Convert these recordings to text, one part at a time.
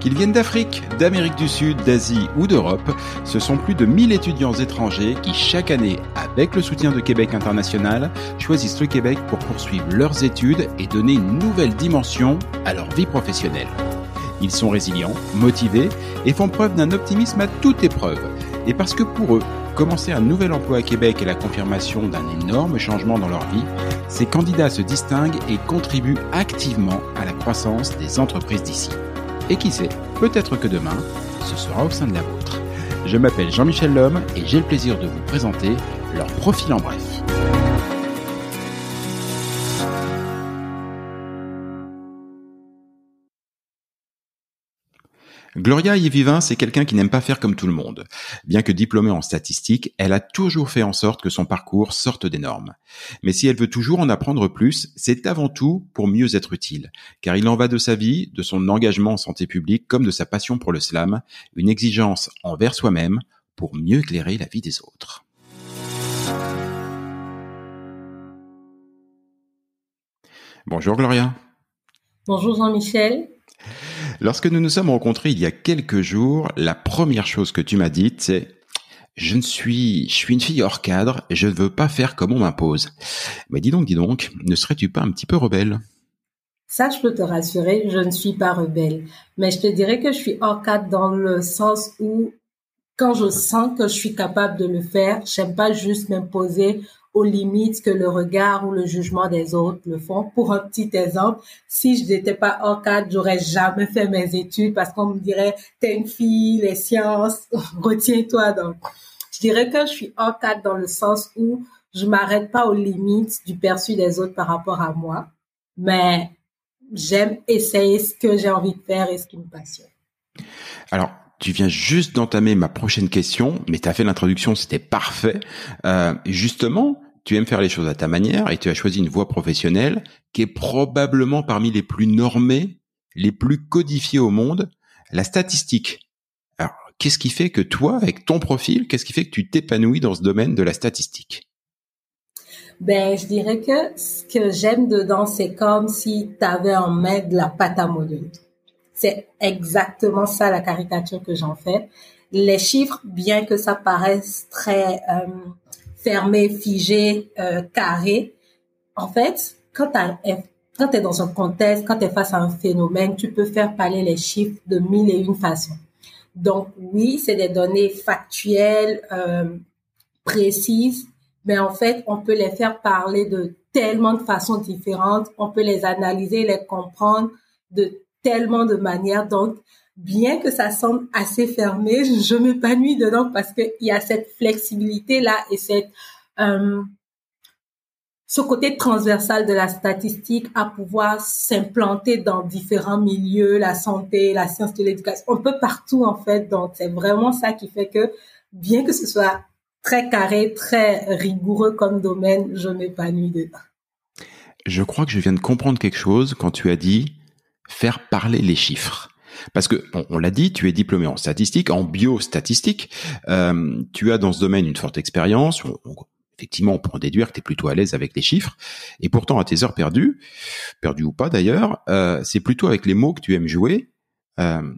Qu'ils viennent d'Afrique, d'Amérique du Sud, d'Asie ou d'Europe, ce sont plus de 1000 étudiants étrangers qui chaque année, avec le soutien de Québec International, choisissent le Québec pour poursuivre leurs études et donner une nouvelle dimension à leur vie professionnelle. Ils sont résilients, motivés et font preuve d'un optimisme à toute épreuve. Et parce que pour eux, commencer un nouvel emploi à Québec est la confirmation d'un énorme changement dans leur vie, ces candidats se distinguent et contribuent activement à la croissance des entreprises d'ici. Et qui sait, peut-être que demain, ce sera au sein de la vôtre. Je m'appelle Jean-Michel Lhomme et j'ai le plaisir de vous présenter leur profil en bref. Gloria Yevivin, c'est quelqu'un qui n'aime pas faire comme tout le monde. Bien que diplômée en statistique, elle a toujours fait en sorte que son parcours sorte des normes. Mais si elle veut toujours en apprendre plus, c'est avant tout pour mieux être utile. Car il en va de sa vie, de son engagement en santé publique, comme de sa passion pour le slam, une exigence envers soi-même pour mieux éclairer la vie des autres. Bonjour Gloria. Bonjour Jean-Michel. Lorsque nous nous sommes rencontrés il y a quelques jours, la première chose que tu m'as dite, c'est je ne suis, je suis une fille hors cadre je ne veux pas faire comme on m'impose. Mais dis donc, dis donc, ne serais-tu pas un petit peu rebelle? Ça, je peux te rassurer, je ne suis pas rebelle. Mais je te dirais que je suis hors cadre dans le sens où, quand je sens que je suis capable de le faire, j'aime pas juste m'imposer aux limites que le regard ou le jugement des autres le font. Pour un petit exemple, si je n'étais pas hors cadre, j'aurais jamais fait mes études parce qu'on me dirait, t'es une fille, les sciences, retiens-toi. Donc, je dirais que je suis hors cadre dans le sens où je m'arrête pas aux limites du perçu des autres par rapport à moi, mais j'aime essayer ce que j'ai envie de faire et ce qui me passionne. Alors, tu viens juste d'entamer ma prochaine question, mais tu as fait l'introduction, c'était parfait. Euh, justement, tu aimes faire les choses à ta manière et tu as choisi une voie professionnelle qui est probablement parmi les plus normées, les plus codifiées au monde, la statistique. Alors, qu'est-ce qui fait que toi, avec ton profil, qu'est-ce qui fait que tu t'épanouis dans ce domaine de la statistique? Ben, je dirais que ce que j'aime dedans, c'est comme si tu avais en main de la pâte à modeler. C'est exactement ça la caricature que j'en fais. Les chiffres, bien que ça paraisse très euh, fermé, figé, euh, carré, en fait, quand tu es dans un contexte, quand tu es face à un phénomène, tu peux faire parler les chiffres de mille et une façons. Donc oui, c'est des données factuelles, euh, précises, mais en fait, on peut les faire parler de tellement de façons différentes, on peut les analyser, les comprendre de tellement de manières. Donc, bien que ça semble assez fermé, je m'épanouis dedans parce qu'il y a cette flexibilité-là et cette, euh, ce côté transversal de la statistique à pouvoir s'implanter dans différents milieux, la santé, la science de l'éducation, un peu partout en fait. Donc, c'est vraiment ça qui fait que, bien que ce soit très carré, très rigoureux comme domaine, je m'épanouis dedans. Je crois que je viens de comprendre quelque chose quand tu as dit faire parler les chiffres. Parce que on, l'a dit, tu es diplômé en statistique, en biostatistique. Euh, tu as dans ce domaine une forte expérience. effectivement, on peut en déduire que tu es plutôt à l'aise avec les chiffres. Et pourtant, à tes heures perdues, perdues ou pas d'ailleurs, euh, c'est plutôt avec les mots que tu aimes jouer. Euh,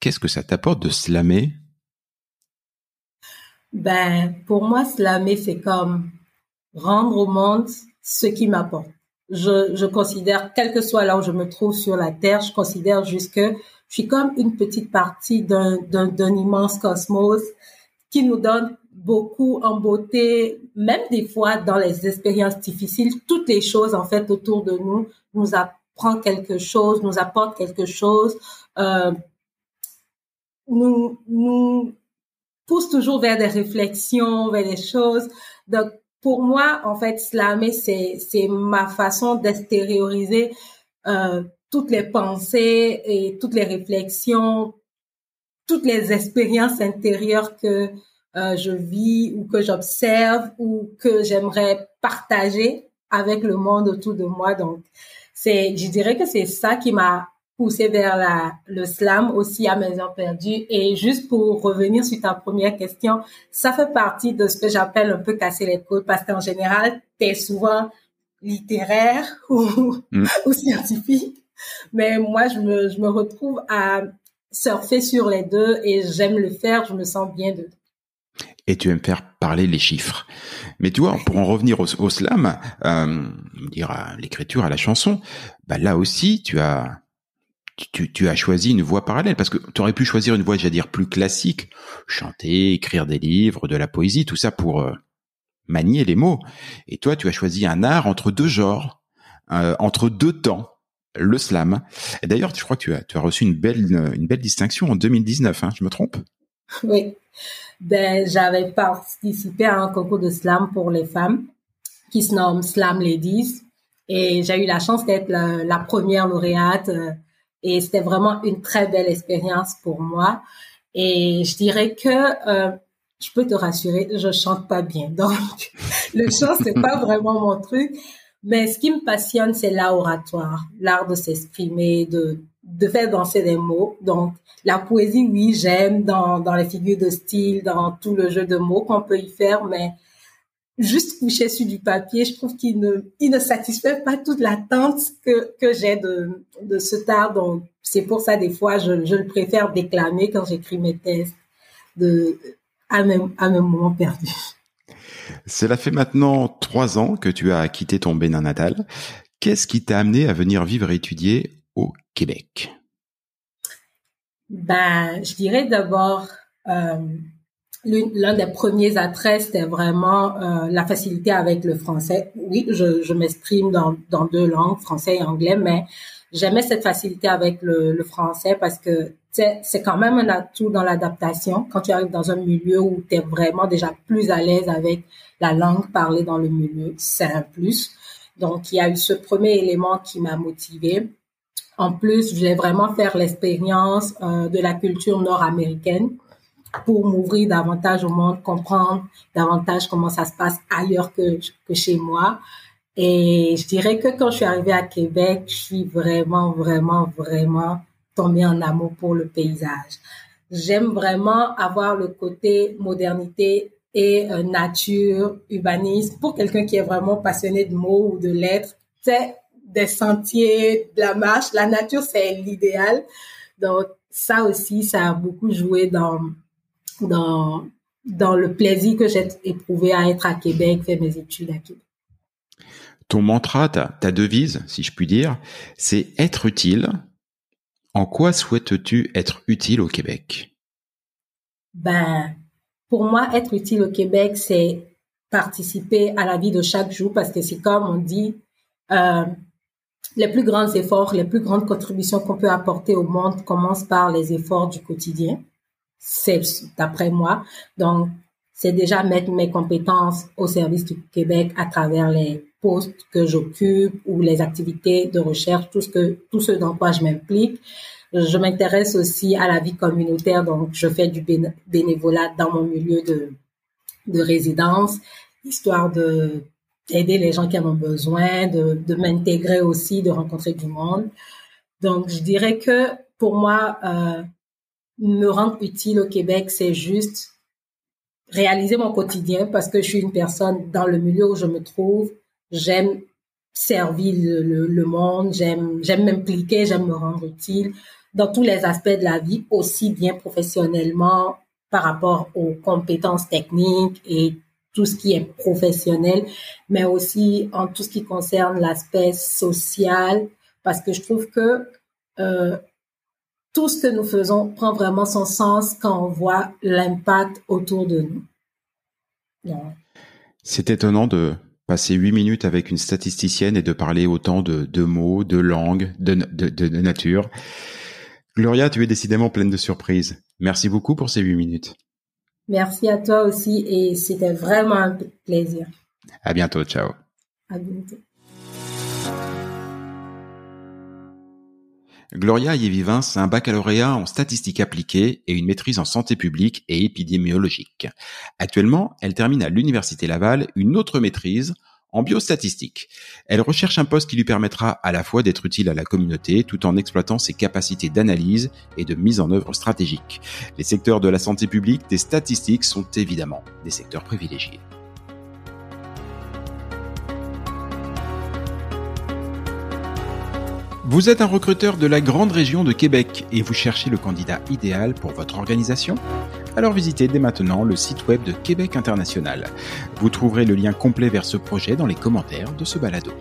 Qu'est-ce que ça t'apporte de slammer? Ben, pour moi, slammer, c'est comme rendre au monde ce qui m'apporte je, je considère, quel que soit là où je me trouve sur la Terre, je considère juste que je suis comme une petite partie d'un, immense cosmos qui nous donne beaucoup en beauté, même des fois dans les expériences difficiles, toutes les choses en fait autour de nous nous apprend quelque chose, nous apporte quelque chose, euh, nous nous pousse toujours vers des réflexions, vers des choses. Donc pour moi, en fait, slammer, c'est, c'est ma façon d'extérioriser euh, toutes les pensées et toutes les réflexions, toutes les expériences intérieures que euh, je vis ou que j'observe ou que j'aimerais partager avec le monde autour de moi. Donc, c'est, je dirais que c'est ça qui m'a poussé vers la, le slam aussi à mes heures perdues. Et juste pour revenir sur ta première question, ça fait partie de ce que j'appelle un peu casser les côtes parce qu'en général, tu es souvent littéraire ou, mm. ou scientifique. Mais moi, je me, je me retrouve à surfer sur les deux et j'aime le faire, je me sens bien dedans. Et tu aimes faire parler les chiffres. Mais tu vois, pour en revenir au, au slam, euh, dire à l'écriture, à la chanson, bah là aussi, tu as tu, tu, as choisi une voie parallèle parce que tu aurais pu choisir une voie, j'allais dire, plus classique, chanter, écrire des livres, de la poésie, tout ça pour euh, manier les mots. Et toi, tu as choisi un art entre deux genres, euh, entre deux temps, le slam. D'ailleurs, je crois que tu as, tu as reçu une belle, une belle distinction en 2019, hein, je me trompe? Oui. Ben, j'avais participé à un concours de slam pour les femmes qui se nomme Slam Ladies. Et j'ai eu la chance d'être la, première lauréate. Euh, et c'était vraiment une très belle expérience pour moi. Et je dirais que euh, je peux te rassurer, je chante pas bien. Donc, le chant, c'est pas vraiment mon truc. Mais ce qui me passionne, c'est l'oratoire, l'art de s'exprimer, de, de faire danser des mots. Donc, la poésie, oui, j'aime dans, dans les figures de style, dans tout le jeu de mots qu'on peut y faire, mais juste coucher sur du papier, je trouve qu'il ne, il ne satisfait pas toute l'attente que, que j'ai de, de ce art. Donc, c'est pour ça, des fois, je, je le préfère déclamer quand j'écris mes textes de, à même, à même moment perdu. Cela fait maintenant trois ans que tu as quitté ton Bénin natal. Qu'est-ce qui t'a amené à venir vivre et étudier au Québec? Ben, je dirais d'abord, euh, l'un des premiers attraits, c'était vraiment euh, la facilité avec le français. Oui, je, je m'exprime dans, dans deux langues, français et anglais, mais j'aimais cette facilité avec le, le français parce que c'est quand même un atout dans l'adaptation. Quand tu arrives dans un milieu où tu es vraiment déjà plus à l'aise avec la langue parlée dans le milieu, c'est un plus. Donc, il y a eu ce premier élément qui m'a motivée. En plus, je voulais vraiment faire l'expérience euh, de la culture nord-américaine pour m'ouvrir davantage au monde, comprendre davantage comment ça se passe ailleurs que, que chez moi. Et je dirais que quand je suis arrivée à Québec, je suis vraiment, vraiment, vraiment tombée en amour pour le paysage. J'aime vraiment avoir le côté modernité et euh, nature, urbanisme. Pour quelqu'un qui est vraiment passionné de mots ou de lettres, c'est des sentiers, de la marche. La nature, c'est l'idéal. Donc, ça aussi, ça a beaucoup joué dans, dans, dans le plaisir que j'ai éprouvé à être à Québec, faire mes études à Québec. Ton mantra, ta, ta devise, si je puis dire, c'est être utile. En quoi souhaites-tu être utile au Québec? Ben, pour moi, être utile au Québec, c'est participer à la vie de chaque jour parce que c'est comme on dit, euh, les plus grands efforts, les plus grandes contributions qu'on peut apporter au monde commencent par les efforts du quotidien c'est d'après moi. Donc, c'est déjà mettre mes compétences au service du Québec à travers les postes que j'occupe ou les activités de recherche, tout ce que, tout ce dans quoi je m'implique. Je m'intéresse aussi à la vie communautaire, donc je fais du bénévolat dans mon milieu de, de résidence, histoire de d'aider les gens qui en ont besoin, de, de m'intégrer aussi, de rencontrer du monde. Donc, je dirais que pour moi, euh, me rendre utile au Québec, c'est juste réaliser mon quotidien parce que je suis une personne dans le milieu où je me trouve. J'aime servir le, le, monde, j'aime j'aime m'impliquer, j'aime me rendre utile dans tous les aspects de la vie, aussi bien professionnellement par rapport aux compétences techniques et tout ce qui est professionnel, mais aussi en tout ce qui concerne l'aspect social, parce que je trouve que euh, tout ce que nous faisons prend vraiment son sens quand on voit l'impact autour de nous. C'est étonnant de passer huit minutes avec une statisticienne et de parler autant de, mots, de langues, de, de, nature. Gloria, tu es décidément pleine de surprises. Merci beaucoup pour ces huit minutes. Merci à toi aussi et c'était vraiment un plaisir. À bientôt, ciao. À bientôt. Gloria Yevivins a un baccalauréat en statistiques appliquées et une maîtrise en santé publique et épidémiologique. Actuellement, elle termine à l'Université Laval une autre maîtrise en biostatistique. Elle recherche un poste qui lui permettra à la fois d'être utile à la communauté tout en exploitant ses capacités d'analyse et de mise en œuvre stratégique. Les secteurs de la santé publique, des statistiques sont évidemment des secteurs privilégiés. Vous êtes un recruteur de la grande région de Québec et vous cherchez le candidat idéal pour votre organisation? Alors visitez dès maintenant le site web de Québec International. Vous trouverez le lien complet vers ce projet dans les commentaires de ce balado.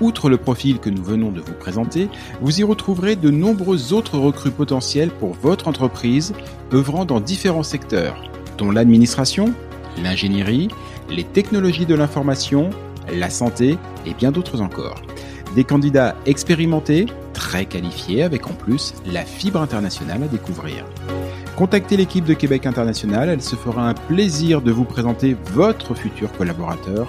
Outre le profil que nous venons de vous présenter, vous y retrouverez de nombreux autres recrues potentiels pour votre entreprise œuvrant dans différents secteurs, dont l'administration, l'ingénierie, les technologies de l'information, la santé et bien d'autres encore. Des candidats expérimentés, très qualifiés, avec en plus la fibre internationale à découvrir. Contactez l'équipe de Québec International, elle se fera un plaisir de vous présenter votre futur collaborateur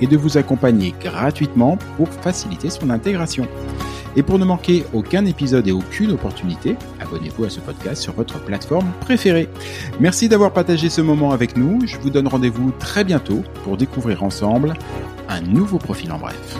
et de vous accompagner gratuitement pour faciliter son intégration. Et pour ne manquer aucun épisode et aucune opportunité, abonnez-vous à ce podcast sur votre plateforme préférée. Merci d'avoir partagé ce moment avec nous. Je vous donne rendez-vous très bientôt pour découvrir ensemble un nouveau profil en bref.